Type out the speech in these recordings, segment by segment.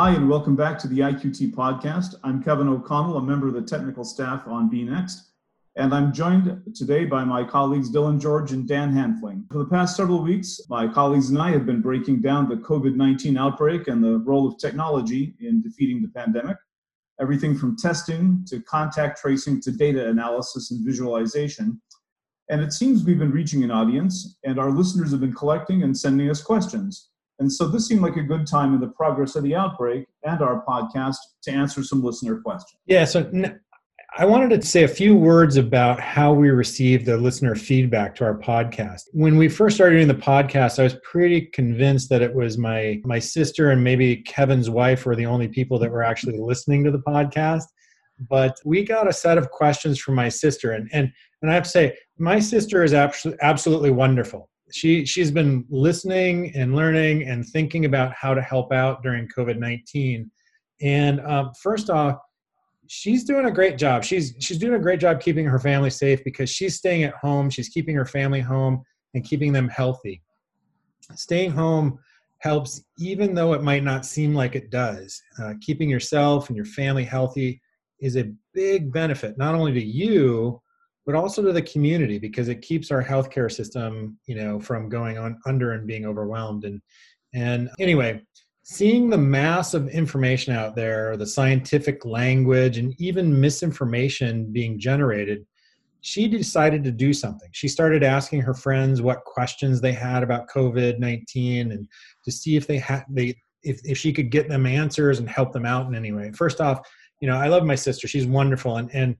Hi, and welcome back to the IQT podcast. I'm Kevin O'Connell, a member of the technical staff on B.Next, and I'm joined today by my colleagues Dylan George and Dan Hanfling. For the past several weeks, my colleagues and I have been breaking down the COVID 19 outbreak and the role of technology in defeating the pandemic. Everything from testing to contact tracing to data analysis and visualization. And it seems we've been reaching an audience, and our listeners have been collecting and sending us questions. And so this seemed like a good time in the progress of the outbreak and our podcast to answer some listener questions. Yeah, so I wanted to say a few words about how we received the listener feedback to our podcast. When we first started doing the podcast, I was pretty convinced that it was my my sister and maybe Kevin's wife were the only people that were actually listening to the podcast. But we got a set of questions from my sister, and and and I have to say, my sister is absolutely absolutely wonderful she she's been listening and learning and thinking about how to help out during COVID nineteen. And um, first off, she's doing a great job. She's she's doing a great job keeping her family safe because she's staying at home. She's keeping her family home and keeping them healthy. Staying home helps, even though it might not seem like it does. Uh, keeping yourself and your family healthy is a big benefit, not only to you, but also to the community because it keeps our healthcare system, you know, from going on under and being overwhelmed. And and anyway, seeing the mass of information out there, the scientific language, and even misinformation being generated, she decided to do something. She started asking her friends what questions they had about COVID nineteen and to see if they had they if, if she could get them answers and help them out in any way. First off, you know, I love my sister. She's wonderful and and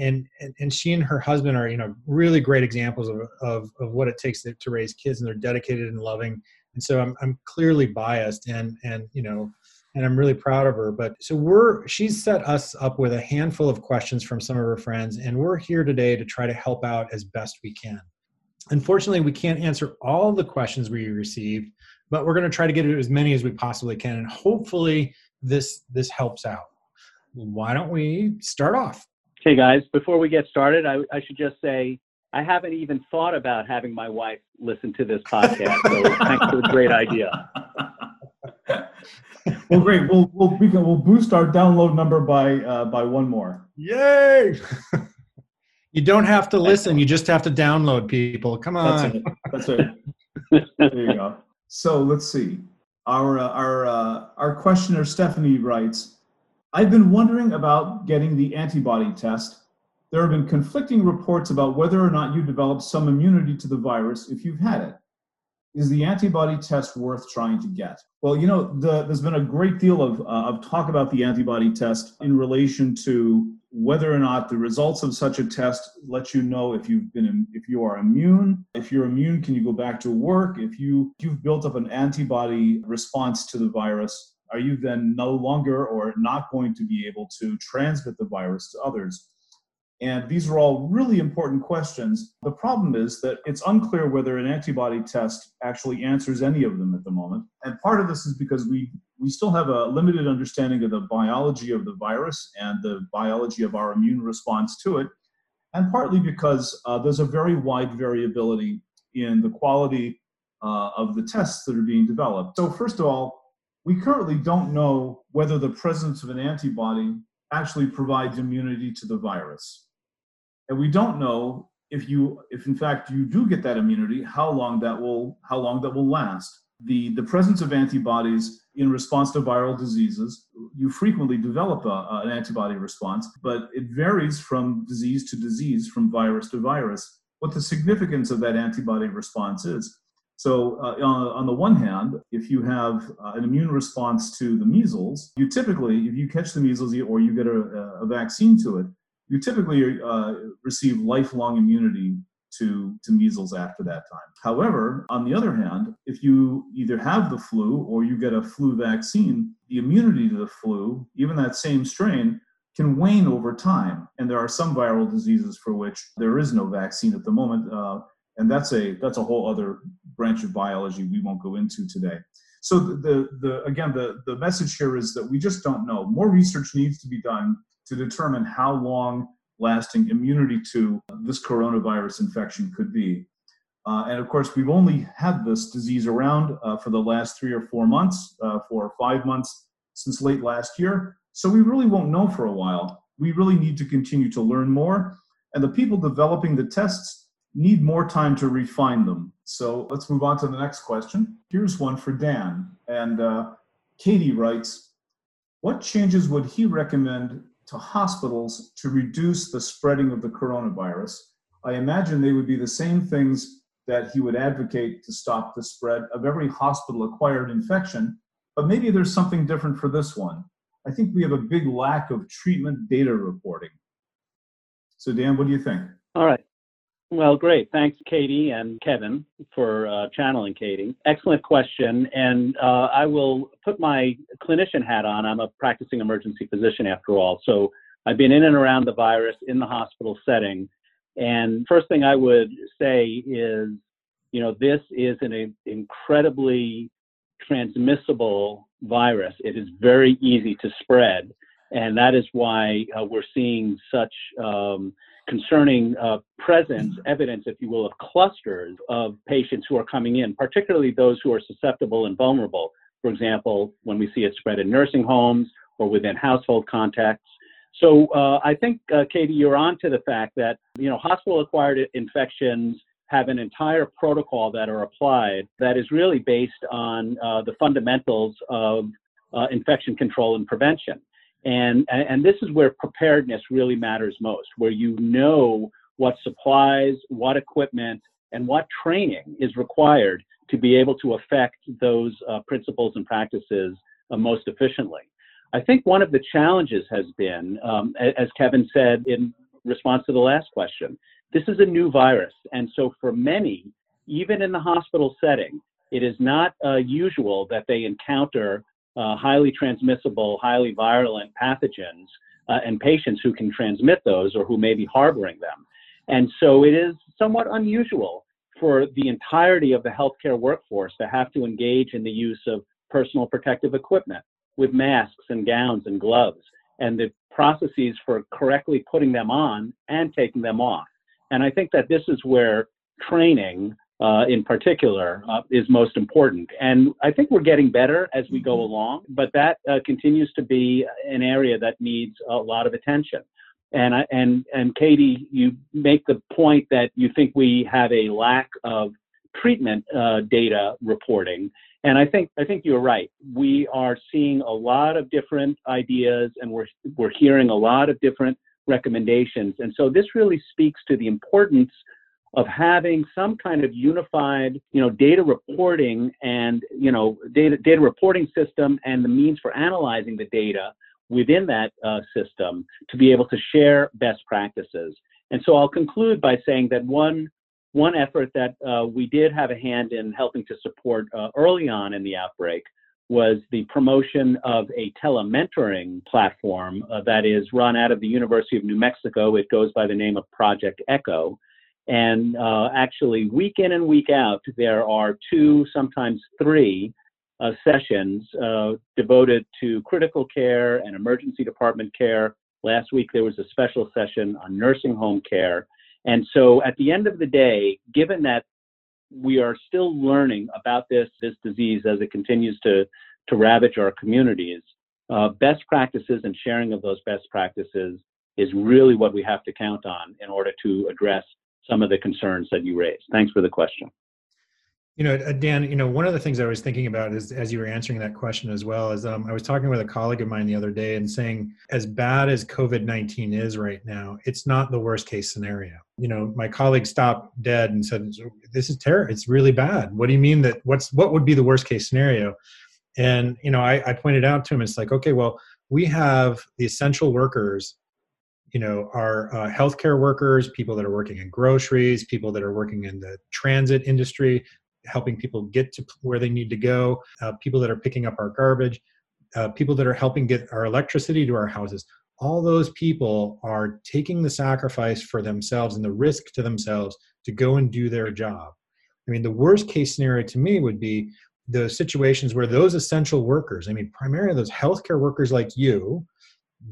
and, and she and her husband are you know really great examples of, of, of what it takes to, to raise kids and they're dedicated and loving. And so I'm, I'm clearly biased and and you know and i'm really proud of her. But so we're she's set us up with a handful of questions from some of her friends and we're here today to try to help out as best we can. Unfortunately we can't answer all the questions we received but we're going to try to get to as many as we possibly can and hopefully this this helps out. Why don't we start off Hey guys, before we get started, I, I, should just say I haven't even thought about having my wife listen to this podcast. So thanks for the great idea. well, great. We'll we'll we can, we'll boost our download number by uh, by one more. Yay! you don't have to listen. You just have to download people. Come on. That's it. That's it. there you go. So let's see. Our uh, our uh, our questioner Stephanie writes. I've been wondering about getting the antibody test. There have been conflicting reports about whether or not you develop some immunity to the virus if you've had it. Is the antibody test worth trying to get? Well, you know, the, there's been a great deal of, uh, of talk about the antibody test in relation to whether or not the results of such a test let you know if you've been if you are immune if you're immune can you go back to work if you if you've built up an antibody response to the virus are you then no longer or not going to be able to transmit the virus to others? And these are all really important questions. The problem is that it's unclear whether an antibody test actually answers any of them at the moment. And part of this is because we, we still have a limited understanding of the biology of the virus and the biology of our immune response to it, and partly because uh, there's a very wide variability in the quality uh, of the tests that are being developed. So, first of all, we currently don't know whether the presence of an antibody actually provides immunity to the virus. And we don't know if you if in fact you do get that immunity, how long that will how long that will last. The, the presence of antibodies in response to viral diseases, you frequently develop a, an antibody response, but it varies from disease to disease, from virus to virus, what the significance of that antibody response is. So, uh, on, the one hand, if you have uh, an immune response to the measles, you typically, if you catch the measles or you get a, a vaccine to it, you typically uh, receive lifelong immunity to, to measles after that time. However, on the other hand, if you either have the flu or you get a flu vaccine, the immunity to the flu, even that same strain, can wane over time. And there are some viral diseases for which there is no vaccine at the moment. Uh, and that's a that's a whole other branch of biology we won't go into today. So the, the, the again the, the message here is that we just don't know. More research needs to be done to determine how long lasting immunity to this coronavirus infection could be. Uh, and of course, we've only had this disease around uh, for the last three or four months, uh, four or five months. since late last year, so we really won't know for a while. We really need to continue to learn more, and the people developing the tests need more time to refine them. So let's move on to the next question. Here's one for Dan. And uh, Katie writes What changes would he recommend to hospitals to reduce the spreading of the coronavirus? I imagine they would be the same things that he would advocate to stop the spread of every hospital acquired infection, but maybe there's something different for this one. I think we have a big lack of treatment data reporting. So, Dan, what do you think? All right. Well, great. Thanks, Katie and Kevin, for uh, channeling Katie. Excellent question. And uh, I will put my clinician hat on. I'm a practicing emergency physician after all. So I've been in and around the virus in the hospital setting. And first thing I would say is, you know, this is an incredibly transmissible virus. It is very easy to spread. And that is why uh, we're seeing such um, concerning uh, presence, evidence, if you will, of clusters of patients who are coming in, particularly those who are susceptible and vulnerable. For example, when we see it spread in nursing homes or within household contacts. So uh, I think, uh, Katie, you're on to the fact that you know hospital-acquired infections have an entire protocol that are applied that is really based on uh, the fundamentals of uh, infection control and prevention. And, and this is where preparedness really matters most, where you know what supplies, what equipment, and what training is required to be able to affect those uh, principles and practices uh, most efficiently. I think one of the challenges has been, um, as Kevin said in response to the last question, this is a new virus. And so for many, even in the hospital setting, it is not uh, usual that they encounter uh, highly transmissible, highly virulent pathogens uh, and patients who can transmit those or who may be harboring them. And so it is somewhat unusual for the entirety of the healthcare workforce to have to engage in the use of personal protective equipment with masks and gowns and gloves and the processes for correctly putting them on and taking them off. And I think that this is where training uh, in particular uh, is most important. And I think we're getting better as we go mm-hmm. along, but that uh, continues to be an area that needs a lot of attention. And I, and and Katie, you make the point that you think we have a lack of treatment uh, data reporting, and I think I think you're right. We are seeing a lot of different ideas, and we're we're hearing a lot of different recommendations. And so this really speaks to the importance of having some kind of unified, you know, data reporting and, you know, data, data reporting system and the means for analyzing the data within that uh, system to be able to share best practices. And so I'll conclude by saying that one, one effort that uh, we did have a hand in helping to support uh, early on in the outbreak was the promotion of a telementoring platform uh, that is run out of the University of New Mexico. It goes by the name of Project Echo. And uh, actually, week in and week out, there are two, sometimes three uh, sessions uh, devoted to critical care and emergency department care. Last week, there was a special session on nursing home care. And so, at the end of the day, given that we are still learning about this, this disease as it continues to, to ravage our communities, uh, best practices and sharing of those best practices is really what we have to count on in order to address some of the concerns that you raised. Thanks for the question. You know, uh, Dan, you know, one of the things I was thinking about is as you were answering that question as well is um, I was talking with a colleague of mine the other day and saying, as bad as COVID 19 is right now, it's not the worst case scenario. You know, my colleague stopped dead and said, This is terrible. It's really bad. What do you mean that what's what would be the worst case scenario? And, you know, I, I pointed out to him, it's like, okay, well, we have the essential workers you know our uh, healthcare workers people that are working in groceries people that are working in the transit industry helping people get to where they need to go uh, people that are picking up our garbage uh, people that are helping get our electricity to our houses. All those people are taking the sacrifice for themselves and the risk to themselves to go and do their job. I mean the worst case scenario to me would be the situations where those essential workers i mean primarily those healthcare workers like you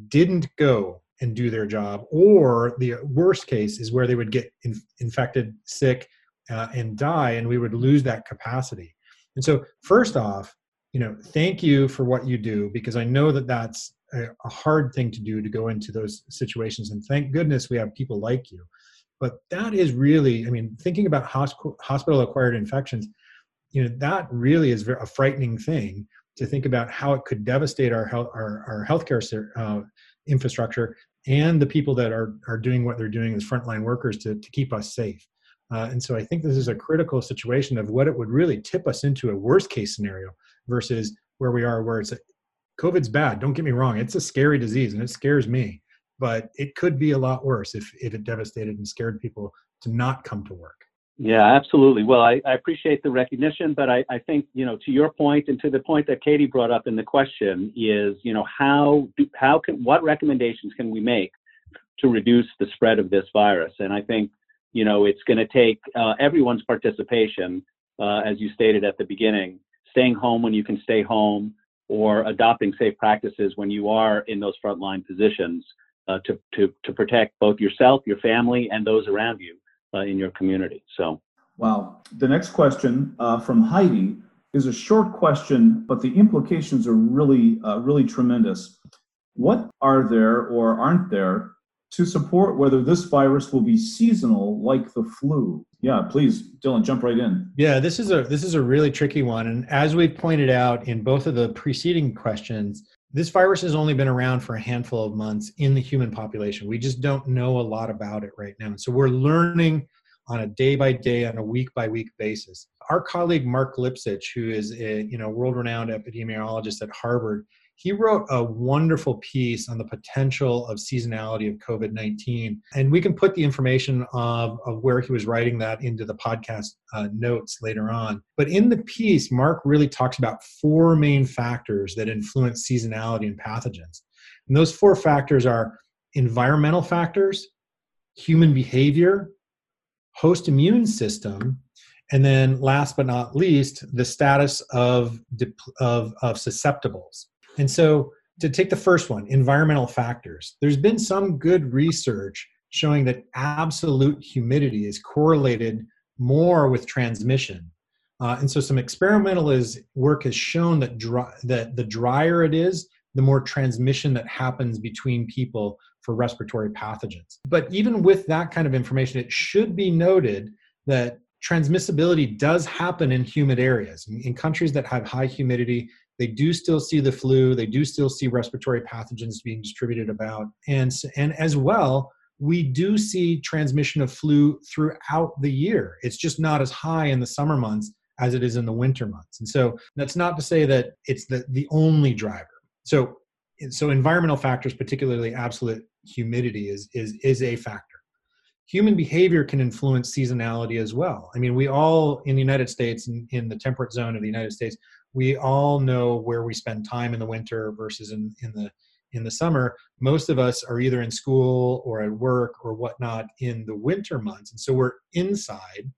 didn't go and do their job. Or the worst case is where they would get in, infected, sick, uh, and die, and we would lose that capacity. And so, first off, you know, thank you for what you do because I know that that's a, a hard thing to do to go into those situations. And thank goodness we have people like you. But that is really, I mean, thinking about hospital acquired infections, you know, that really is a frightening thing to think about how it could devastate our health, our, our healthcare uh, infrastructure and the people that are, are doing what they're doing as frontline workers to, to keep us safe. Uh, and so I think this is a critical situation of what it would really tip us into a worst case scenario versus where we are, where it's a, COVID's bad. Don't get me wrong; it's a scary disease, and it scares me. But it could be a lot worse if if it devastated and scared people to not come to work. Yeah, absolutely. Well, I, I appreciate the recognition, but I, I think you know to your point and to the point that Katie brought up in the question is you know how do, how can what recommendations can we make to reduce the spread of this virus? And I think you know it's going to take uh, everyone's participation, uh, as you stated at the beginning, staying home when you can stay home, or adopting safe practices when you are in those frontline positions uh, to, to, to protect both yourself, your family, and those around you uh, in your community. So, wow. The next question uh, from Heidi is a short question, but the implications are really, uh, really tremendous. What are there or aren't there to support whether this virus will be seasonal like the flu? Yeah, please, Dylan, jump right in. Yeah, this is a this is a really tricky one, and as we pointed out in both of the preceding questions, this virus has only been around for a handful of months in the human population. We just don't know a lot about it right now, so we're learning on a day by day, on a week by week basis. Our colleague Mark Lipsitch, who is a you know world renowned epidemiologist at Harvard, he wrote a wonderful piece on the potential of seasonality of COVID 19. And we can put the information of, of where he was writing that into the podcast uh, notes later on. But in the piece, Mark really talks about four main factors that influence seasonality and pathogens. And those four factors are environmental factors, human behavior, host immune system, and then last but not least, the status of, of, of susceptibles. And so, to take the first one, environmental factors, there's been some good research showing that absolute humidity is correlated more with transmission. Uh, and so, some experimental is, work has shown that, dry, that the drier it is, the more transmission that happens between people for respiratory pathogens. But even with that kind of information, it should be noted that transmissibility does happen in humid areas. In, in countries that have high humidity, they do still see the flu they do still see respiratory pathogens being distributed about. And and as well we do see transmission of flu throughout the year. It's just not as high in the summer months as it is in the winter months. And so that's not to say that it's the, the only driver. So so environmental factors particularly absolute humidity is is is a factor. Human behavior can influence seasonality as well. I mean we all in the united states in, in the temperate zone of the united states we all know where we spend time in the winter versus in, in the in the summer. Most of us are either in school or at work or whatnot in the winter months. And so we're inside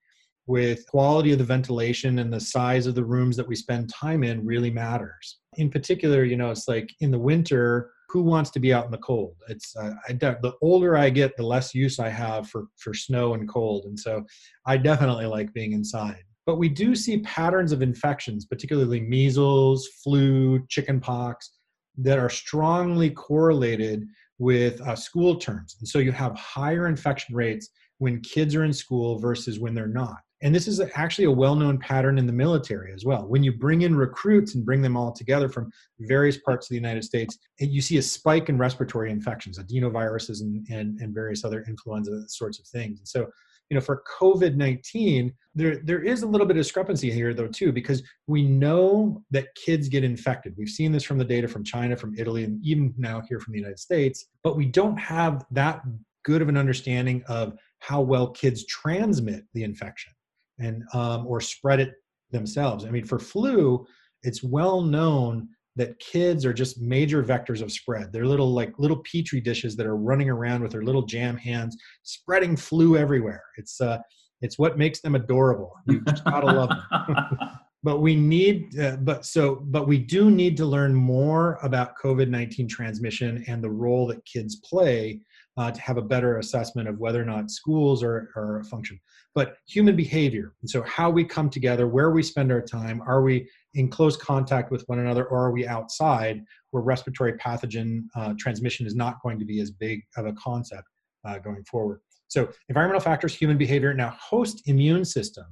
with quality of the ventilation and the size of the rooms that we spend time in really matters. In particular you know it's like in the winter who wants to be out in the cold? It's uh, I, the older i get the less use i have for for snow and cold. And so i definitely like being inside but we do see patterns of infections, particularly measles, flu, chickenpox, that are strongly correlated with uh, school terms. And so you have higher infection rates when kids are in school versus when they're not. And this is actually a well known pattern in the military as well. When you bring in recruits and bring them all together from various parts of the United States, you see a spike in respiratory infections, adenoviruses, and, and, and various other influenza sorts of things. And so you know for covid-19 there there is a little bit of discrepancy here though too because we know that kids get infected. We've seen this from the data from china from italy and even now here from the united states but we don't have that good of an understanding of how well kids transmit the infection and um, or spread it themselves. I mean for flu it's well known that kids are just major vectors of spread. They're little like little petri dishes that are running around with their little jam hands, spreading flu everywhere. It's uh, it's what makes them adorable. You just gotta love them. but we need, uh, but so, but we do need to learn more about COVID nineteen transmission and the role that kids play uh, to have a better assessment of whether or not schools are, are a function. But human behavior, and so how we come together, where we spend our time, are we in close contact with one another or are we outside where respiratory pathogen uh, transmission is not going to be as big of a concept uh, going forward. So environmental factors, human behavior. Now, host immune system.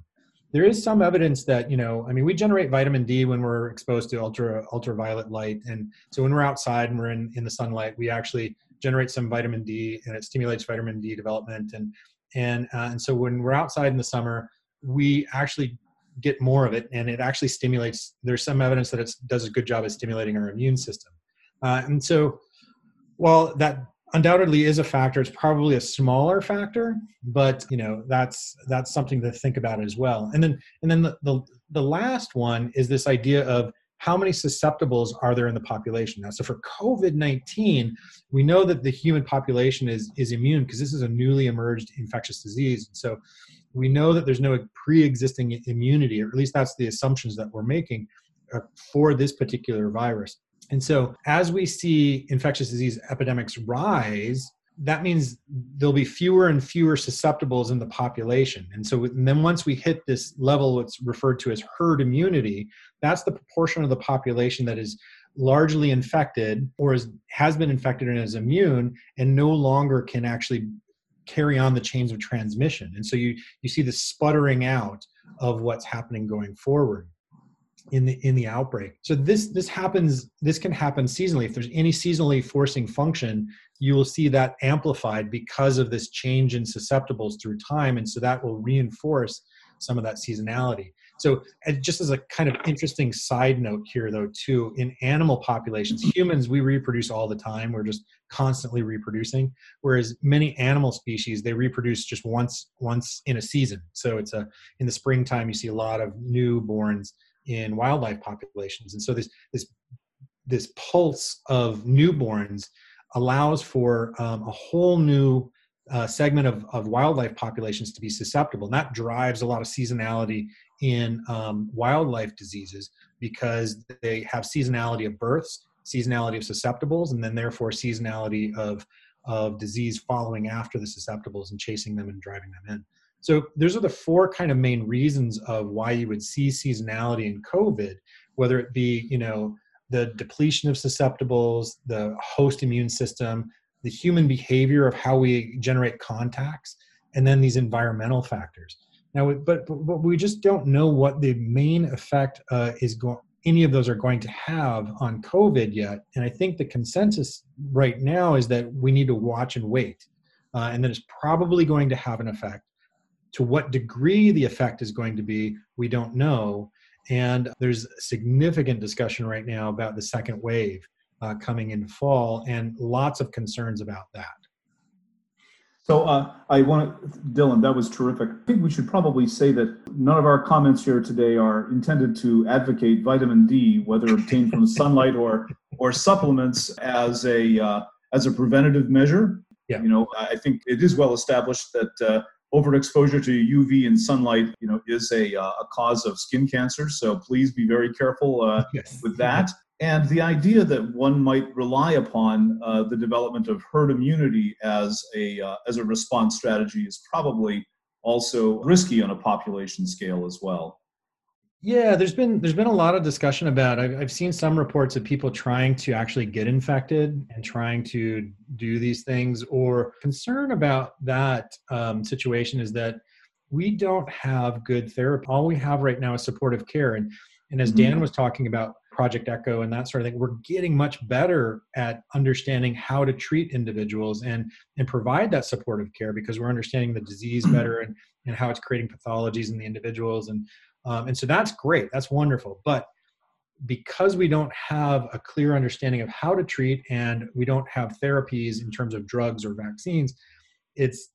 There is some evidence that you know, I mean, we generate vitamin D when we're exposed to ultra ultraviolet light, and so when we're outside and we're in in the sunlight, we actually generate some vitamin D, and it stimulates vitamin D development. And and uh, and so when we're outside in the summer, we actually get more of it, and it actually stimulates. There's some evidence that it does a good job at stimulating our immune system. Uh, and so, while that undoubtedly is a factor it's probably a smaller factor but you know that's that's something to think about as well and then and then the, the, the last one is this idea of how many susceptibles are there in the population? Now so for covid-19 we know that the human population is is immune because this is a newly emerged infectious disease. So we know that there's no pre-existing immunity or at least that's the assumptions that we're making uh, for this particular virus. And so, as we see infectious disease epidemics rise, that means there'll be fewer and fewer susceptibles in the population. And so, and then once we hit this level, what's referred to as herd immunity, that's the proportion of the population that is largely infected or is, has been infected and is immune and no longer can actually carry on the chains of transmission. And so you, you see the sputtering out of what's happening going forward in the in the outbreak so this this happens this can happen seasonally if there's any seasonally forcing function you will see that amplified because of this change in susceptibles through time and so that will reinforce some of that seasonality. So just as a kind of interesting side note here though too in animal populations humans we reproduce all the time. We're just constantly reproducing whereas many animal species they reproduce just once once in a season. So it's a in the springtime you see a lot of newborns in wildlife populations. And so this this this pulse of newborns allows for um, a whole new uh, segment of, of wildlife populations to be susceptible. And that drives a lot of seasonality in um, wildlife diseases because they have seasonality of births, seasonality of susceptibles, and then therefore seasonality of, of disease following after the susceptibles and chasing them and driving them in. So those are the four kind of main reasons of why you would see seasonality in COVID, whether it be, you know, the depletion of susceptibles, the host immune system, the human behavior of how we generate contacts, and then these environmental factors. Now, but, but we just don't know what the main effect uh, is going. Any of those are going to have on COVID yet, and I think the consensus right now is that we need to watch and wait, uh, and that it's probably going to have an effect to what degree the effect is going to be, we don't know. And there's significant discussion right now about the second wave uh, coming in fall and lots of concerns about that. So uh, I want to, Dylan, that was terrific. I think we should probably say that none of our comments here today are intended to advocate vitamin D, whether obtained from sunlight or or supplements, as a uh, as a preventative measure. Yeah. You know, I think it is well established that uh, overexposure to UV and sunlight, you know, is a, uh, a cause of skin cancer. So please be very careful uh, yes. with that. And the idea that one might rely upon uh, the development of herd immunity as a uh, as a response strategy is probably also risky on a population scale as well. Yeah, there's been there's been a lot of discussion about. I've, I've seen some reports of people trying to actually get infected and trying to do these things. Or concern about that um, situation is that we don't have good therapy. All we have right now is supportive care, and and as Dan mm-hmm. was talking about Project Echo and that sort of thing, we're getting much better at understanding how to treat individuals and and provide that supportive care because we're understanding the disease better and and how it's creating pathologies in the individuals and um, and so that's great, that's wonderful. But because we don't have a clear understanding of how to treat and we don't have therapies in terms of drugs or vaccines, it's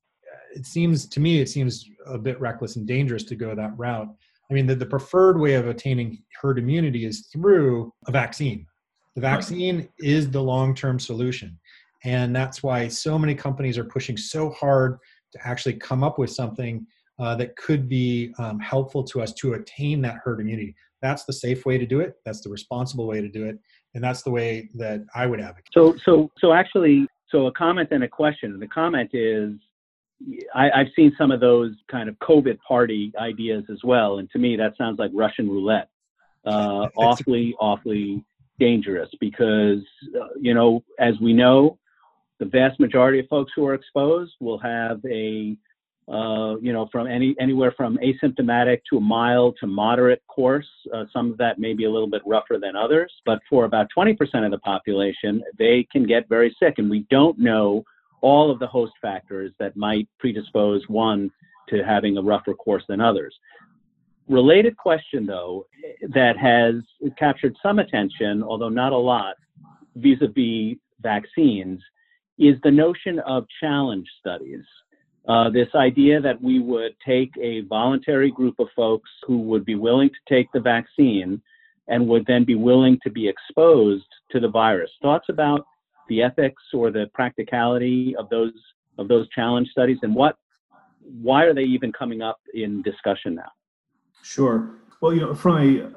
it seems to me it seems a bit reckless and dangerous to go that route. I mean, the, the preferred way of attaining herd immunity is through a vaccine. The vaccine is the long term solution. And that's why so many companies are pushing so hard to actually come up with something uh, that could be um, helpful to us to attain that herd immunity. That's the safe way to do it. That's the responsible way to do it, and that's the way that I would advocate. So, so, so actually, so a comment and a question. The comment is, I, I've seen some of those kind of COVID party ideas as well, and to me, that sounds like Russian roulette. uh, awfully, awfully dangerous because, uh, you know, as we know, the vast majority of folks who are exposed will have a uh, you know, from any anywhere from asymptomatic to a mild to moderate course. Uh, some of that may be a little bit rougher than others, but for about 20% of the population, they can get very sick, and we don't know all of the host factors that might predispose one to having a rougher course than others. Related question, though, that has captured some attention, although not a lot, vis-a-vis vaccines, is the notion of challenge studies. Uh, this idea that we would take a voluntary group of folks who would be willing to take the vaccine and would then be willing to be exposed to the virus. Thoughts about the ethics or the practicality of those of those challenge studies and what why are they even coming up in discussion now? Sure. Well, you know, from a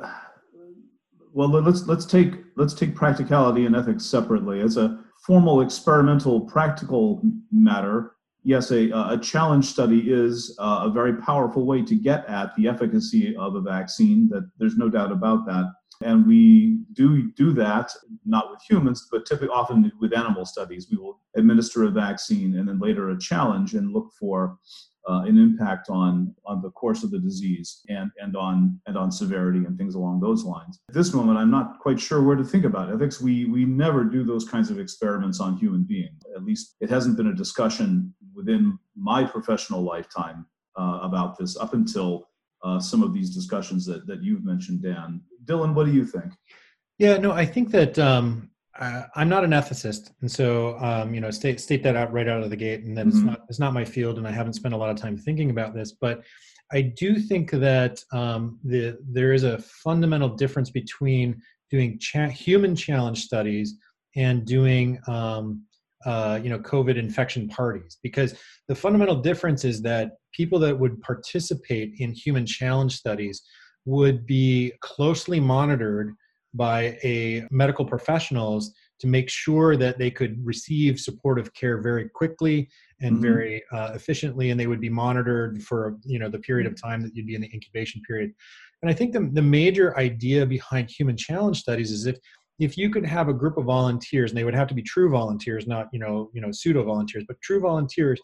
well, let's let's take let's take practicality and ethics separately. As a formal experimental practical matter, yes, a, a challenge study is uh, a very powerful way to get at the efficacy of a vaccine. That there's no doubt about that. And we do do that not with humans, but typically often with animal studies. We will administer a vaccine and then later a challenge and look for uh, an impact on on the course of the disease and and on and on severity and things along those lines. At this moment, I'm not quite sure where to think about ethics. We we never do those kinds of experiments on human beings. At least it hasn't been a discussion within my professional lifetime uh, about this up until uh, some of these discussions that that you've mentioned, Dan. Dylan, what do you think? Yeah, no, I think that um, uh, I'm not an ethicist, and so um, you know, state state that out right out of the gate. And then mm-hmm. it's not it's not my field, and I haven't spent a lot of time thinking about this. But I do think that um, the there is a fundamental difference between doing cha- human challenge studies and doing um, uh, you know COVID infection parties, because the fundamental difference is that people that would participate in human challenge studies would be closely monitored by a medical professionals to make sure that they could receive supportive care very quickly and mm-hmm. very uh, efficiently and they would be monitored for you know the period of mm-hmm. time that you'd be in the incubation period and i think the, the major idea behind human challenge studies is if if you could have a group of volunteers and they would have to be true volunteers not you know you know pseudo volunteers but true volunteers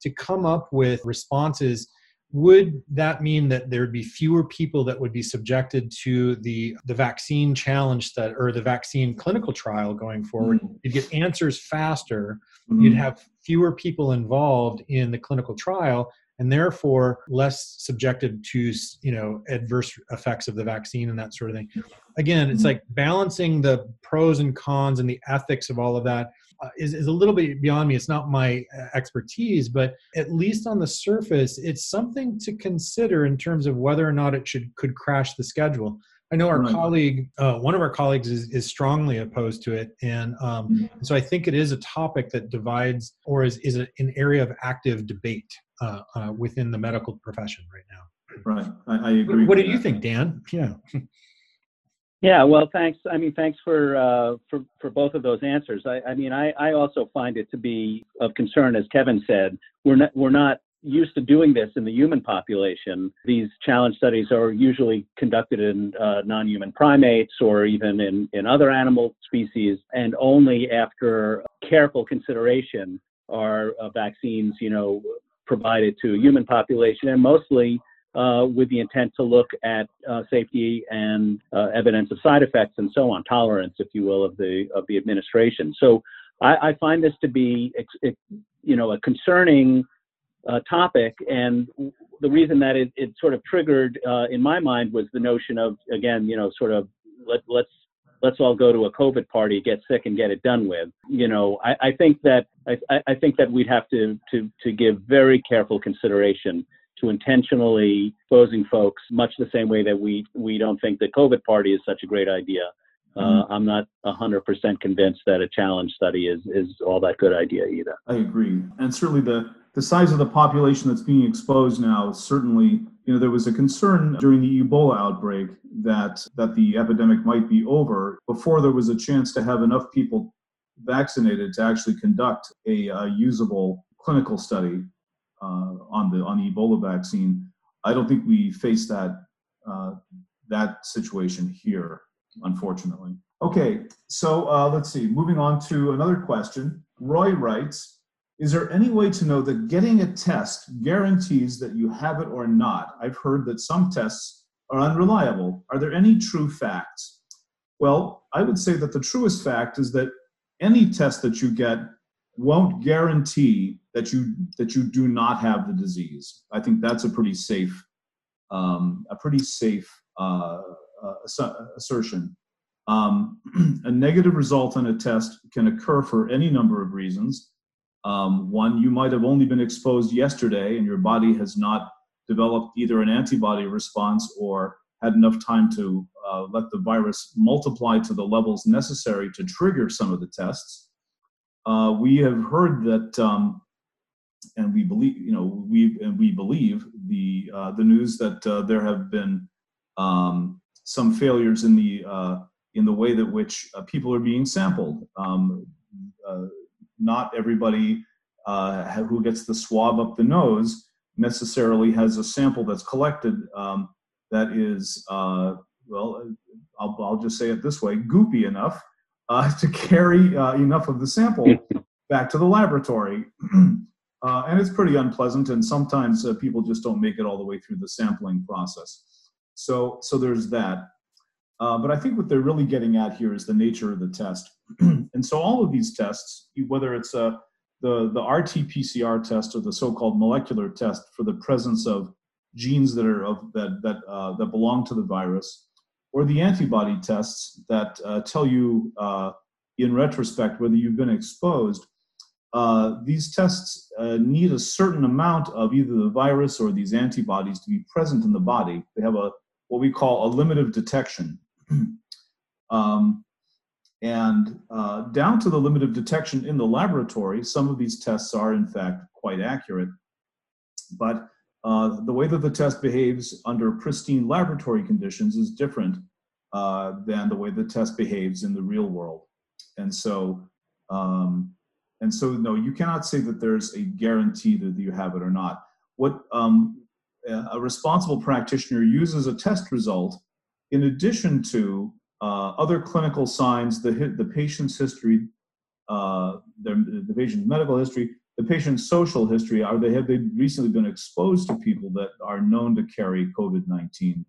to come up with responses would that mean that there'd be fewer people that would be subjected to the the vaccine challenge that or the vaccine clinical trial going forward mm-hmm. you'd get answers faster mm-hmm. you'd have fewer people involved in the clinical trial and therefore less subjected to you know adverse effects of the vaccine and that sort of thing again it's mm-hmm. like balancing the pros and cons and the ethics of all of that uh, is, is a little bit beyond me. It's not my uh, expertise, but at least on the surface, it's something to consider in terms of whether or not it should could crash the schedule. I know our right. colleague, uh, one of our colleagues, is, is strongly opposed to it, and um, mm-hmm. so I think it is a topic that divides or is is a, an area of active debate uh, uh, within the medical profession right now. Right, I, I agree. What, what do you think, Dan? Yeah. Yeah, well, thanks. I mean, thanks for uh, for for both of those answers. I, I mean, I, I also find it to be of concern, as Kevin said. We're not we're not used to doing this in the human population. These challenge studies are usually conducted in uh, non-human primates or even in in other animal species, and only after careful consideration are uh, vaccines, you know, provided to a human population, and mostly uh, with the intent to look at uh, safety and uh, evidence of side effects and so on, tolerance, if you will, of the of the administration. So I, I find this to be, you know, a concerning uh, topic, and the reason that it, it sort of triggered uh, in my mind was the notion of, again, you know, sort of let, let's let's all go to a COVID party, get sick, and get it done with. You know, I, I think that I, I think that we'd have to to to give very careful consideration to intentionally exposing folks, much the same way that we we don't think the COVID party is such a great idea. Uh, mm-hmm. I'm not 100% convinced that a challenge study is is all that good idea either. I agree, and certainly the the size of the population that's being exposed now certainly you know there was a concern during the ebola outbreak that that the epidemic might be over before there was a chance to have enough people vaccinated to actually conduct a, a usable clinical study uh, on the on the Ebola vaccine. I don't think we face that uh, that situation here, unfortunately. Okay, so uh, let's see. Moving on to another question. Roy writes Is there any way to know that getting a test guarantees that you have it or not? I've heard that some tests are unreliable. Are there any true facts? Well, I would say that the truest fact is that any test that you get won't guarantee that you that you do not have the disease. I think that's a pretty safe um, a pretty safe uh, uh, assertion. Um, a negative result on a test can occur for any number of reasons. Um, one, you might have only been exposed yesterday and your body has not developed either an antibody response or had enough time to uh, let the virus multiply to the levels necessary to trigger some of the tests. Uh, we have heard that, um, and we believe, you know, we and we believe the uh, the news that uh, there have been um, some failures in the uh, in the way that which uh, people are being sampled. Um, not everybody who gets the swab up the nose necessarily has a sample that's collected um, that is well, I'll, I'll just say it this way, goopy enough uh, to carry uh, enough of the sample back to the laboratory. uh, and it's pretty unpleasant, and sometimes uh, people just don't make it all the way through the sampling process. So, so there's that. Uh, but I think what they're really getting at here is the nature of the test. and so all of these tests, whether it's uh, the, the RT-PCR test or the so-called molecular test for the presence of genes that are of, that that uh, that belong to the virus, or the antibody tests that uh, tell you uh, in retrospect whether you've been exposed. Uh, these tests uh, need a certain amount of either the virus or these antibodies to be present in the body. They have a what we call a limit of detection. um, and uh, down to the limit of detection in the laboratory, some of these tests are in fact quite accurate. But uh, the way that the test behaves under pristine laboratory conditions is different uh, than the way the test behaves in the real world. And so, um, and so, no, you cannot say that there's a guarantee that you have it or not. What um, a responsible practitioner uses a test result in addition to uh, other clinical signs, the, the patient's history, uh, their, the patient's medical history, the patient's social history are they have they recently been exposed to people that are known to carry covid-19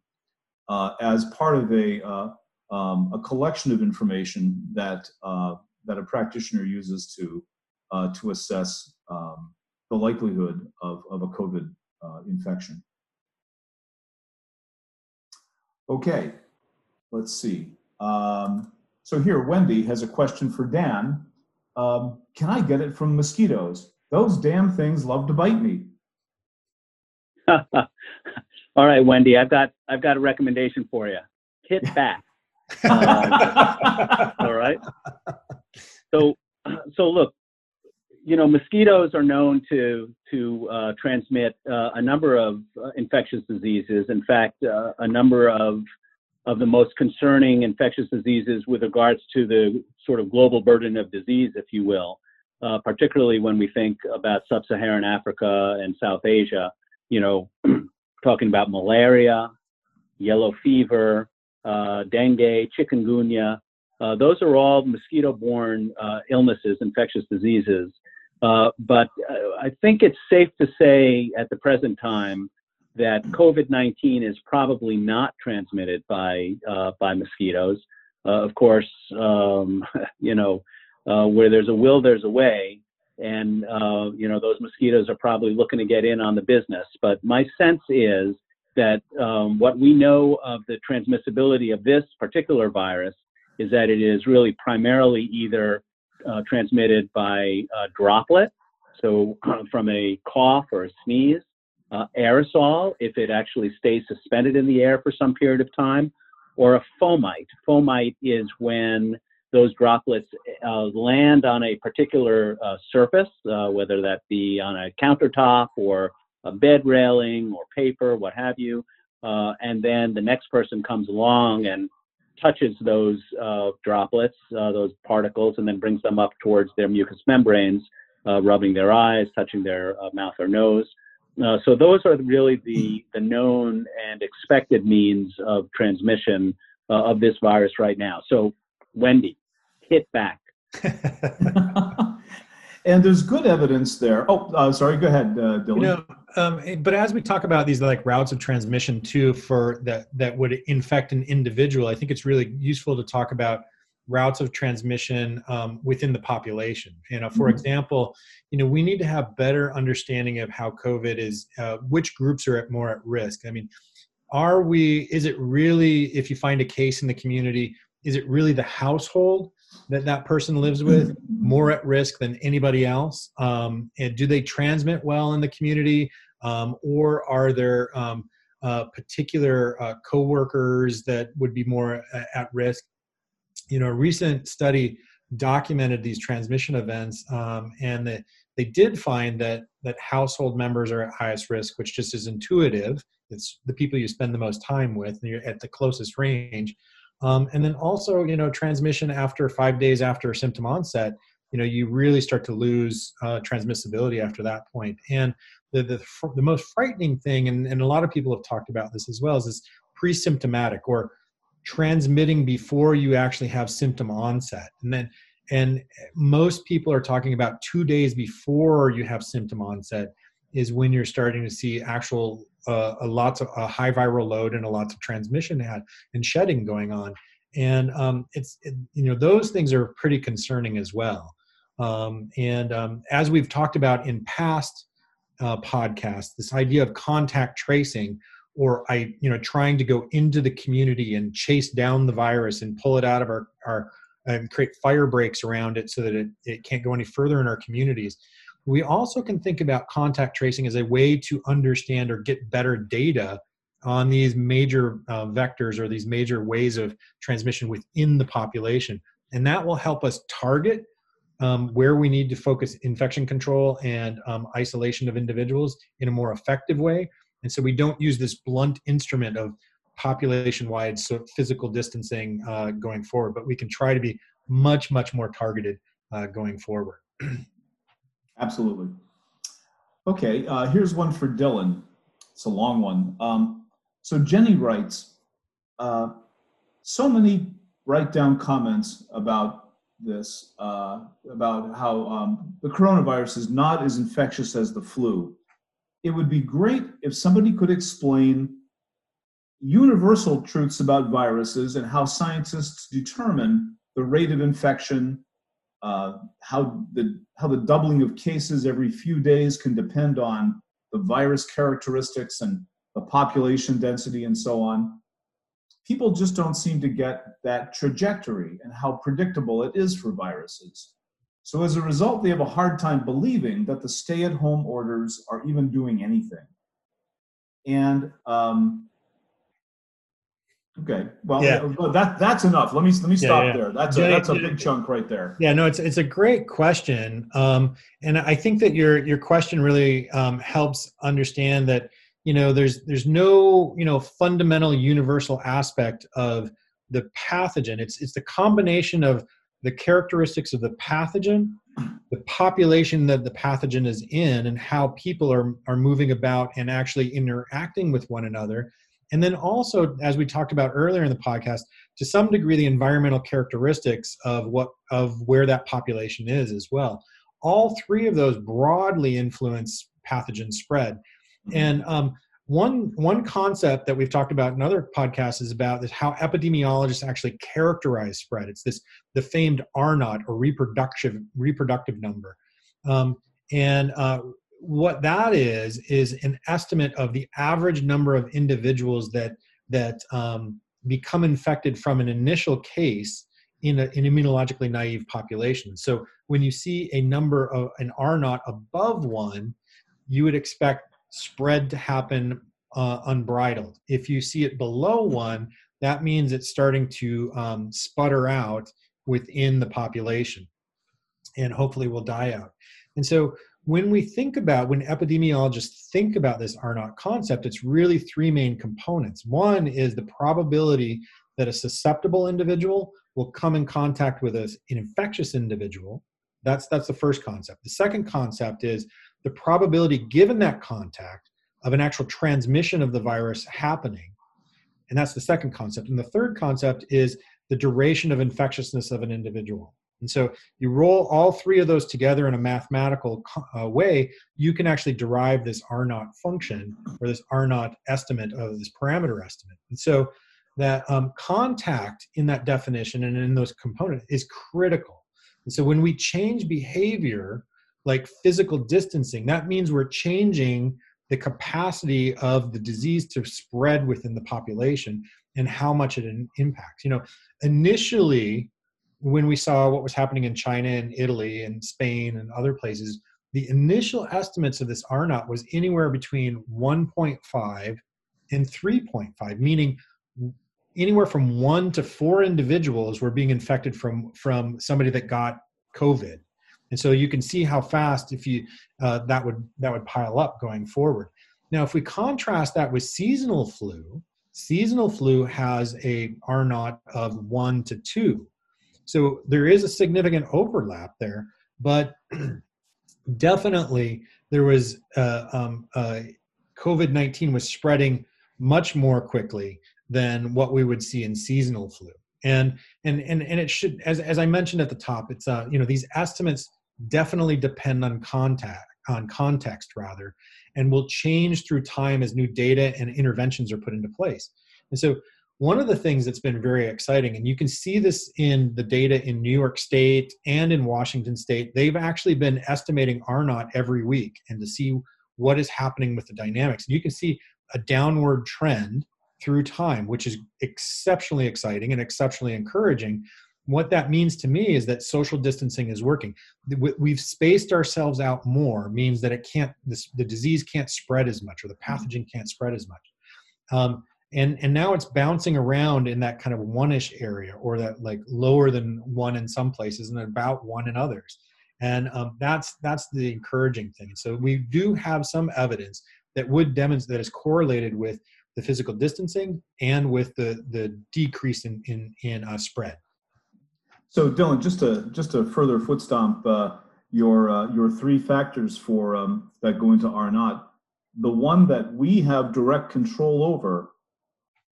uh, as part of a uh, um, a collection of information that uh, that a practitioner uses to to assess um, the likelihood of, of a covid infection. Okay let's see um, so here wendy has a question for dan um, can i get it from mosquitoes those damn things love to bite me. All right, Wendy, I've got I've got a recommendation for you. Hit back. um, all right. So so look, you know, mosquitoes are known to to uh, transmit uh, a number of uh, infectious diseases. In fact, uh, a number of of the most concerning infectious diseases with regards to the sort of global burden of disease, if you will uh, particularly when we think about sub-Saharan Africa and South Asia. You know, talking about malaria, yellow fever, uh, dengue, chikungunya. Uh, those are all mosquito-borne uh, illnesses, infectious diseases. Uh, but uh, I think it's safe to say at the present time that COVID-19 is probably not transmitted by by mosquitoes. of course, um, you know, uh, where there's a will, there's a way. And, uh, you know, those mosquitoes are probably looking to get in on the business. But my sense is that um, what we know of the transmissibility of this particular virus is that it is really primarily either uh, transmitted by a droplet, so from a cough or a sneeze, uh, aerosol, if it actually stays suspended in the air for some period of time, or a fomite. Fomite is when those droplets uh, land on a particular uh, surface, uh, whether that be on a countertop or a bed railing or paper, what have you, uh, and then the next person comes along and touches those uh, droplets, those particles, and then brings them up towards their mucous membranes, rubbing their eyes, touching their mouth or nose. Uh, so those are really the, the known and expected means of transmission uh, of this virus right now. So, Wendy, hit back. and there's good evidence there. Oh, uh, sorry. Go ahead, uh, Dylan. You know, um, but as we talk about these like routes of transmission too, for that that would infect an individual, I think it's really useful to talk about routes of transmission um, within the population. You know, for mm-hmm. example, you know we need to have better understanding of how COVID is, uh, which groups are at more at risk. I mean, are we? Is it really? If you find a case in the community, is it really the household that that person lives with mm-hmm. more at risk than anybody else? Um, and do they transmit well in the community, um, or are there um, uh, particular uh, coworkers that would be more at risk? You know, a recent study documented these transmission events, um, and that they did find that that household members are at highest risk, which just is intuitive. It's the people you spend the most time with, and you're at the closest range. Um, and then also, you know, transmission after five days after symptom onset, you know, you really start to lose uh, transmissibility after that point. And the, the, the most frightening thing, and, and a lot of people have talked about this as well, is this pre-symptomatic or transmitting before you actually have symptom onset. And then and most people are talking about two days before you have symptom onset is when you're starting to see actual uh, a lots of a high viral load and a lots of transmission had and shedding going on. And um, it's it, you know those things are pretty concerning as well. Um, and um, as we've talked about in past uh, podcasts this idea of contact tracing or I, you know, trying to go into the community and chase down the virus and pull it out of our, our and create fire breaks around it so that it, it can't go any further in our communities. We also can think about contact tracing as a way to understand or get better data on these major uh, vectors or these major ways of transmission within the population. And that will help us target um, where we need to focus infection control and um, isolation of individuals in a more effective way and so we don't use this blunt instrument of population wide physical distancing uh, going forward, but we can try to be much, much more targeted uh, going forward. Absolutely. Okay, uh, here's one for Dylan. It's a long one. Um, so Jenny writes, uh, so many write down comments about this, uh, about how um, the coronavirus is not as infectious as the flu it would be great if somebody could explain universal truths about viruses and how scientists determine the rate of infection, uh, how the how the doubling of cases every few days can depend on the virus characteristics and the population density and so on. People just don't seem to get that trajectory and how predictable it is for viruses. So as a result, they have a hard time believing that the stay-at-home orders are even doing anything. And um, okay, well, yeah. that that's enough. Let me let me stop yeah, yeah. there. That's a, that's a big chunk right there. Yeah, no, it's it's a great question, um, and I think that your your question really um, helps understand that you know there's there's no you know fundamental universal aspect of the pathogen. It's it's the combination of the characteristics of the pathogen, the population that the pathogen is in, and how people are, are moving about and actually interacting with one another. And then also, as we talked about earlier in the podcast, to some degree, the environmental characteristics of what of where that population is as well. All three of those broadly influence pathogen spread. And um, one one concept that we've talked about in other podcasts is about is how epidemiologists actually characterize spread. It's this the famed R naught or reproductive reproductive number, um, and uh, what that is is an estimate of the average number of individuals that that um, become infected from an initial case in an immunologically naive population. So when you see a number of an R naught above one, you would expect spread to happen uh, unbridled. If you see it below one, that means it's starting to um, sputter out within the population and hopefully will die out. And so when we think about, when epidemiologists think about this R naught concept, it's really three main components. One is the probability that a susceptible individual will come in contact with an infectious individual. That's, that's the first concept. The second concept is the probability given that contact of an actual transmission of the virus happening. And that's the second concept. And the third concept is the duration of infectiousness of an individual. And so you roll all three of those together in a mathematical uh, way, you can actually derive this R naught function or this R naught estimate of this parameter estimate. And so that um, contact in that definition and in those components is critical. And so when we change behavior, like physical distancing, that means we're changing the capacity of the disease to spread within the population and how much it impacts. You know, initially, when we saw what was happening in China and Italy and Spain and other places, the initial estimates of this R naught was anywhere between 1.5 and 3.5, meaning anywhere from one to four individuals were being infected from from somebody that got COVID, and so you can see how fast if you uh, that would that would pile up going forward. Now, if we contrast that with seasonal flu, seasonal flu has a R naught of one to two, so there is a significant overlap there, but definitely there was uh, um, uh, COVID nineteen was spreading much more quickly than what we would see in seasonal flu. And and and and it should, as as I mentioned at the top, it's uh you know these estimates definitely depend on contact on context rather, and will change through time as new data and interventions are put into place. And so one of the things that's been very exciting, and you can see this in the data in New York State and in Washington State, they've actually been estimating R naught every week and to see what is happening with the dynamics. And you can see a downward trend through time, which is exceptionally exciting and exceptionally encouraging. What that means to me is that social distancing is working. We've spaced ourselves out more, means that it can't, this, the disease can't spread as much or the pathogen can't spread as much. Um, and, and now it's bouncing around in that kind of one-ish area or that like lower than one in some places and about one in others. And um, that's, that's the encouraging thing. So we do have some evidence that would demonstrate that is correlated with the physical distancing and with the the decrease in in, in uh, spread. So Dylan, just to just to further foot stomp uh, your uh, your three factors for um, that go into R naught, the one that we have direct control over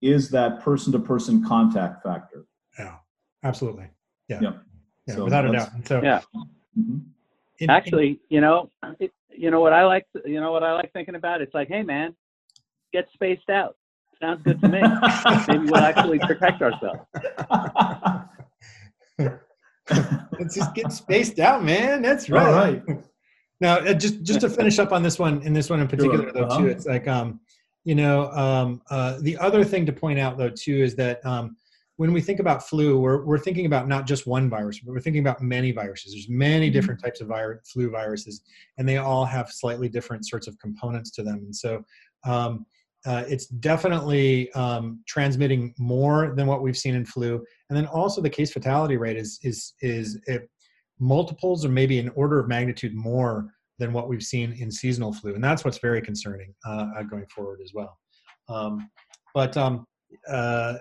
is that person to person contact factor. Yeah, absolutely. Yeah. Yeah. yeah so without a doubt. So yeah. Mm-hmm. In, Actually, you know, it, you know what I like. You know what I like thinking about. It's like, hey, man, get spaced out. Sounds good to me. Maybe we'll actually protect ourselves. Let's just get spaced out, man. That's right. Now, uh, just just to finish up on this one, in this one in particular, sure. though, uh-huh. too, it's like, um, you know, um, uh, the other thing to point out, though, too, is that um, when we think about flu, we're, we're thinking about not just one virus, but we're thinking about many viruses. There's many mm-hmm. different types of virus, flu viruses, and they all have slightly different sorts of components to them. And so, um, uh, it's definitely um, transmitting more than what we've seen in flu, and then also the case fatality rate is is is multiples or maybe an order of magnitude more than what we've seen in seasonal flu, and that's what's very concerning uh, uh going forward as well. Um, but um, uh,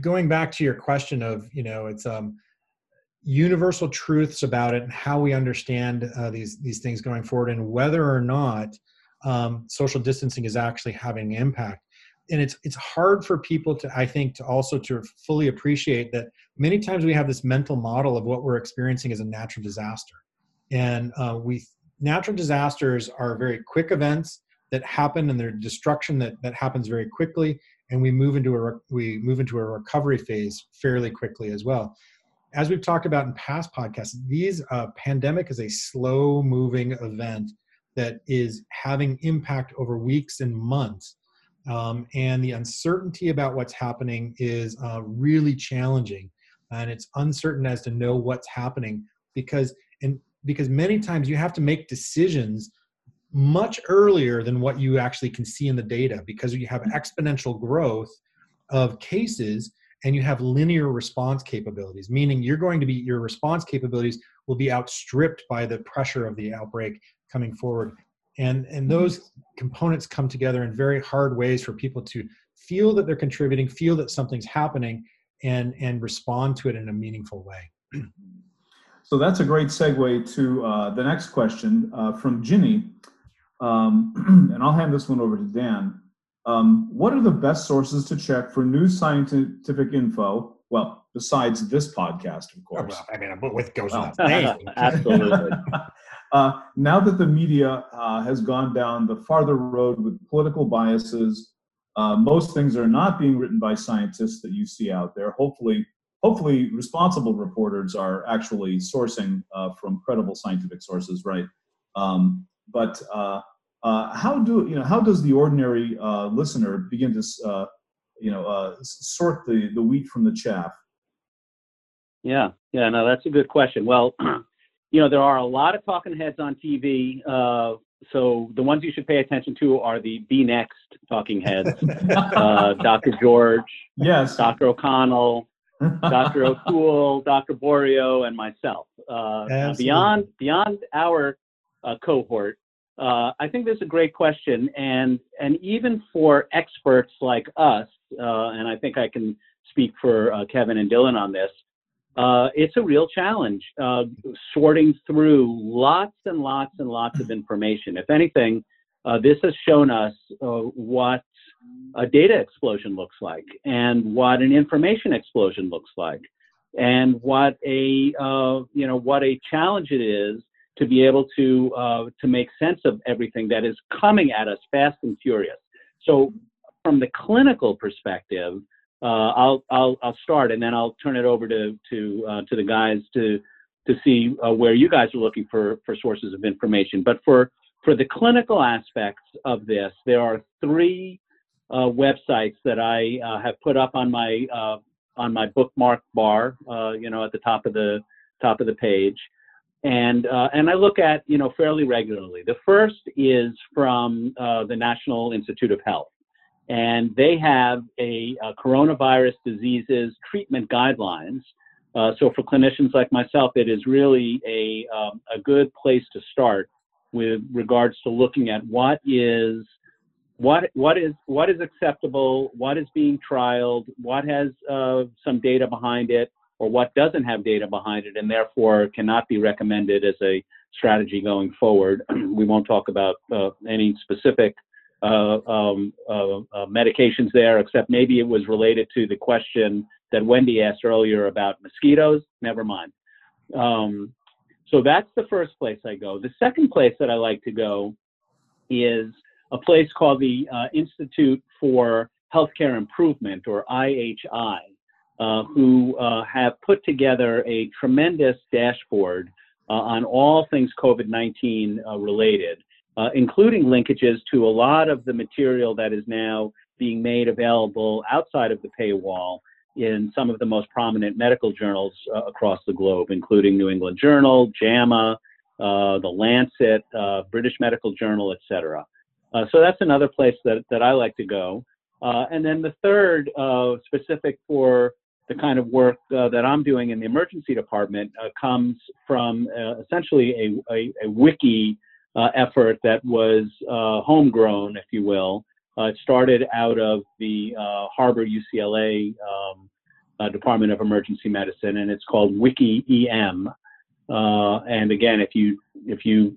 going back to your question of you know it's um, universal truths about it and how we understand uh, these these things going forward, and whether or not um, social distancing is actually having an impact. And it's it's hard for people to i think to also to fully appreciate that many times we have this mental model of what we're experiencing as a natural disaster. And uh, we natural disasters are very quick events that happen and their destruction that that happens very quickly. And we move into a we move into a recovery phase fairly quickly as well. As we've talked about in past podcasts these uh, pandemic is a slow moving event that is having impact over weeks and months. Um, and the uncertainty about what's happening is uh, really challenging. And it's uncertain as to know what's happening because, and because many times you have to make decisions much earlier than what you actually can see in the data because you have exponential growth of cases and you have linear response capabilities meaning you're going to be your response capabilities will be outstripped by the pressure of the outbreak coming forward and and those components come together in very hard ways for people to feel that they're contributing feel that something's happening and and respond to it in a meaningful way So that's a great segue to uh, the next question uh, from Ginny. Um, and I'll hand this one over to Dan. Um, what are the best sources to check for new scientific info? Well, besides this podcast, of course. Oh, well, I mean, but with goes without Absolutely. uh, now that the media uh, has gone down the farther road with political biases, uh, most things are not being written by scientists that you see out there. Hopefully, hopefully, responsible reporters are actually sourcing uh, from credible scientific sources, right? Um, but uh, uh, how do you know? How does the ordinary listener begin to you know sort the the wheat from the chaff? Yeah, yeah, no, that's a good question. Well, you know, there are a lot of talking heads on TV. Uh, so the ones you should pay attention to are the B.Next talking heads, uh, Dr. George, yes, Dr. O'Connell, Dr. O'Toole, Dr. Borio, and myself. Uh, beyond beyond our uh, cohort, uh, I think this is a great question, and and even for experts like us, uh, and I think I can speak for Kevin and Dylan on this uh, it's a real challenge uh, sorting through lots and lots and lots of information. If anything, uh, this has shown us uh, what a data explosion looks like and what an information explosion looks like and what a uh, you know what a challenge it is to be able to uh, to make sense of everything that is coming at us fast and furious. So from the clinical perspective, I'll I'll I'll start and then I'll turn it over to to uh, to the guys to to see uh, where you guys are looking for for sources of information. But for for the clinical aspects of this, there are three uh, websites that I uh, have put up on my uh, on my bookmark bar, you know, at the top of the top of the page, and and I look at you know fairly regularly. The first is from the National Institute of Health and they have a, a coronavirus diseases treatment guidelines. Uh, so for clinicians like myself, it is really a, um, a good place to start with regards to looking at what is what what is what is acceptable, what is being trialed, what has uh, some data behind it, or what doesn't have data behind it, and therefore cannot be recommended as a strategy going forward. we won't talk about uh, any specific uh, um, uh, uh, medications there, except maybe it was related to the question that Wendy asked earlier about mosquitoes. Never mind. Um, so that's the first place I go. The second place that I like to go is a place called the uh, Institute for Healthcare Improvement, or IHI, uh, who uh, have put together a tremendous dashboard on all things COVID 19 related uh, including linkages to a lot of the material that is now being made available outside of the paywall in some of the most prominent medical journals uh, across the globe, including New England Journal, JAMA, uh, the Lancet, uh, British Medical Journal, etc. Uh, so that's another place that, that I like to go. Uh, and then the third, specific for the kind of work that I'm doing in the emergency department, comes from essentially a, a, a wiki uh, effort that was uh, homegrown, if you will. Uh, it started out of the uh, Harbor UCLA um, uh, Department of Emergency Medicine, and it's called WikiEM. Uh, and again, if you if you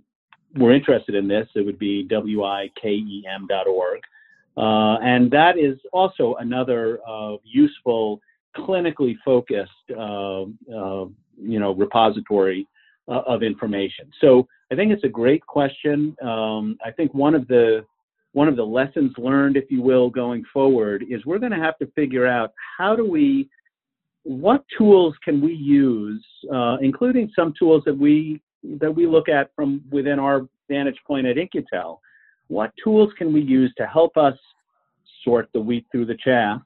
were interested in this, it would be wikem.org. and that is also another useful, clinically focused, you know, repository of information. So I think it's a great question. Um, I think one of the one of the lessons learned, if you will, going forward is we're going to have to figure out how do we, what tools can we use, uh, including some tools that we that we look at from within our vantage point at In-Q-Tel. What tools can we use to help us sort the wheat through the chaff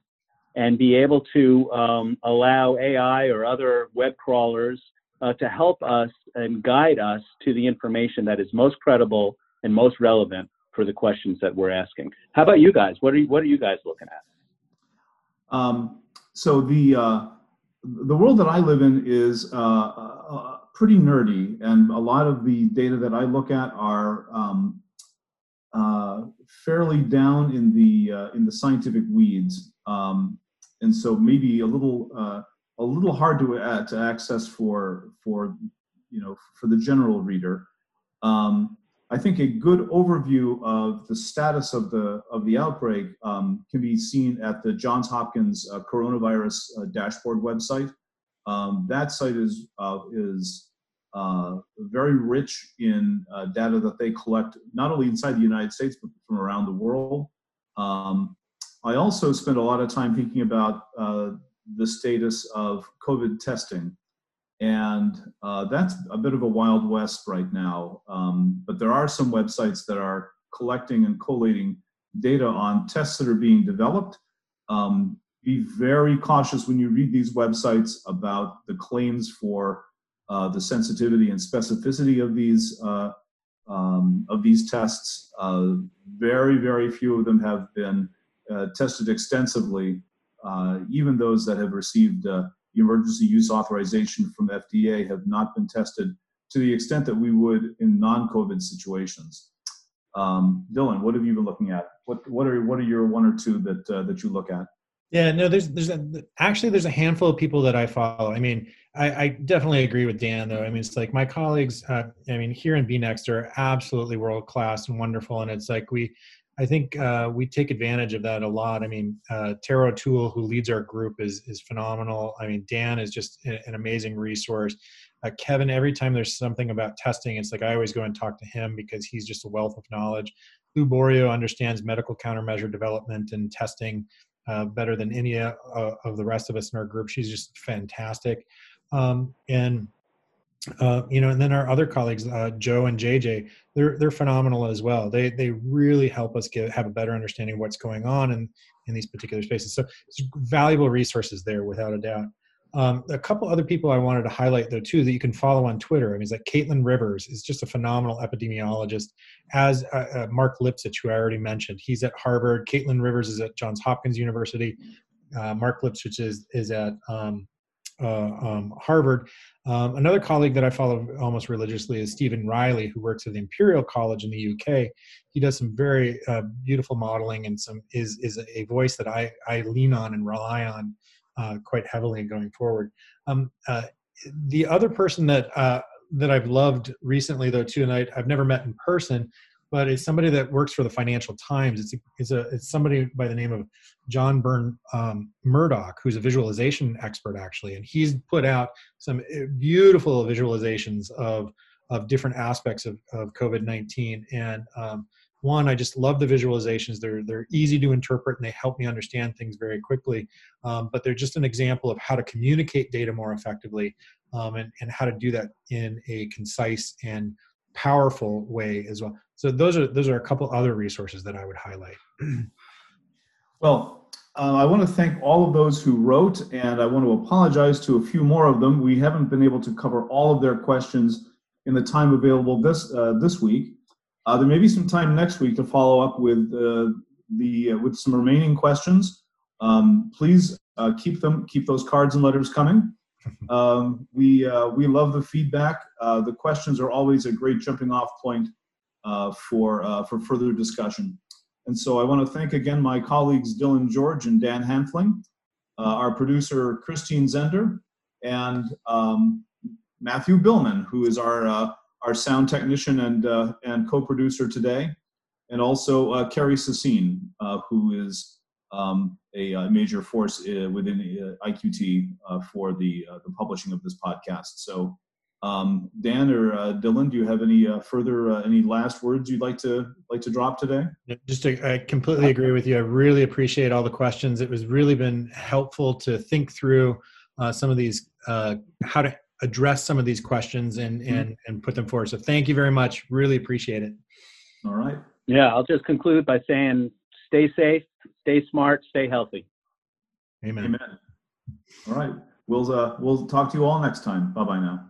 and be able to um, allow AI or other web crawlers uh, to help us and guide us to the information that is most credible and most relevant for the questions that we're asking. How about you guys? What are you, what are you guys looking at? Um, so the uh, the world that I live in is uh, uh, pretty nerdy, and a lot of the data that I look at are um, uh, fairly down in the uh, in the scientific weeds, um, and so maybe a little a little hard to uh, to access for for you know, for the general reader. Um, I think a good overview of the status of the of the outbreak um, can be seen at the Johns Hopkins uh, coronavirus uh, dashboard website. Um, that site is uh, is uh, very rich in uh, data that they collect not only inside the United States but from around the world. Um, I also spent a lot of time thinking about uh, the status of COVID testing and uh, that's a bit of a wild west right now. Um, but there are some websites that are collecting and collating data on tests that are being developed. Um, be very cautious when you read these websites about the claims for uh, the sensitivity and specificity of these uh, um, of these tests. Uh, very, very few of them have been uh, tested extensively. Uh, even those that have received the emergency use authorization from FDA have not been tested to the extent that we would in non-COVID situations. Um, Dylan, what have you been looking at? What what are what are your one or two that uh, that you look at? Yeah, no, there's there's a, actually there's a handful of people that I follow. I mean, I, I definitely agree with Dan though. I mean, it's like my colleagues. Uh, I mean, here in B.Next are absolutely world class and wonderful, and it's like we I think uh, we take advantage of that a lot. I mean, uh, Tara O'Toole, who leads our group, is is phenomenal. I mean, Dan is just an amazing resource. Uh, Kevin, every time there's something about testing, it's like I always go and talk to him because he's just a wealth of knowledge. Lou Borio understands medical countermeasure development and testing uh, better than any uh, of the rest of us in our group. She's just fantastic. Um, and uh, you know, and then our other colleagues, uh, Joe and JJ, they're they're phenomenal as well. They they really help us get have a better understanding of what's going on in in these particular spaces. So valuable resources there, without a doubt. Um, a couple other people I wanted to highlight though too that you can follow on Twitter. I mean, it's like Caitlin Rivers is just a phenomenal epidemiologist. As uh, uh, Marc Lipsitch, who I already mentioned, he's at Harvard. Caitlin Rivers is at Johns Hopkins University. Uh, Marc Lipsitch is is at um, uh, um, Harvard. Um, another colleague that I follow almost religiously is Steven Riley, who works at the Imperial College in the UK. He does some very uh, beautiful modeling and some is is a voice that I I lean on and rely on uh, quite heavily going forward. Um, uh, the other person that uh, that I've loved recently, though, too, and I, I've never met in person, but it's somebody that works for the Financial Times. It's it's, a, it's somebody by the name of John Burn um, Murdoch, who's a visualization expert actually, and he's put out some eh, beautiful visualizations of of different aspects of, of COVID nineteen. And um, one, I just love the visualizations. They're they're easy to interpret and they help me understand things very quickly. Um, but they're just an example of how to communicate data more effectively um, and and how to do that in a concise and powerful way as well. So those are those are a couple other resources that I would highlight. well, uh, I want to thank all of those who wrote, and I want to apologize to a few more of them. We haven't been able to cover all of their questions in the time available this uh, this week. Uh, there may be some time next week to follow up with uh, the uh, with some remaining questions. Um, please uh, keep them keep those cards and letters coming. Um, we uh, we love the feedback. Uh, the questions are always a great jumping off point uh, for uh, for further discussion. And so I want to thank again my colleagues Dylan George and Dan Hanfling, uh, our producer Christine Zender, and um, Matthew Billman, who is our uh, our sound technician and and co-producer today, and also Kerry Sassine, who is um, a, a, major force uh, within uh, IQT uh, for the uh, the publishing of this podcast. So, um, Dan or uh, Dylan, do you have any uh, further any last words you'd like to like to drop today? Just to, I completely agree with you. I really appreciate all the questions. It was really been helpful to think through some of these how to address some of these questions and mm-hmm. and and put them forward. So, thank you very much. Really appreciate it. All right. Yeah, I'll just conclude by saying stay safe, stay smart, stay healthy. Amen. Amen. All right. We'll uh, we'll talk to you all next time. Bye bye now.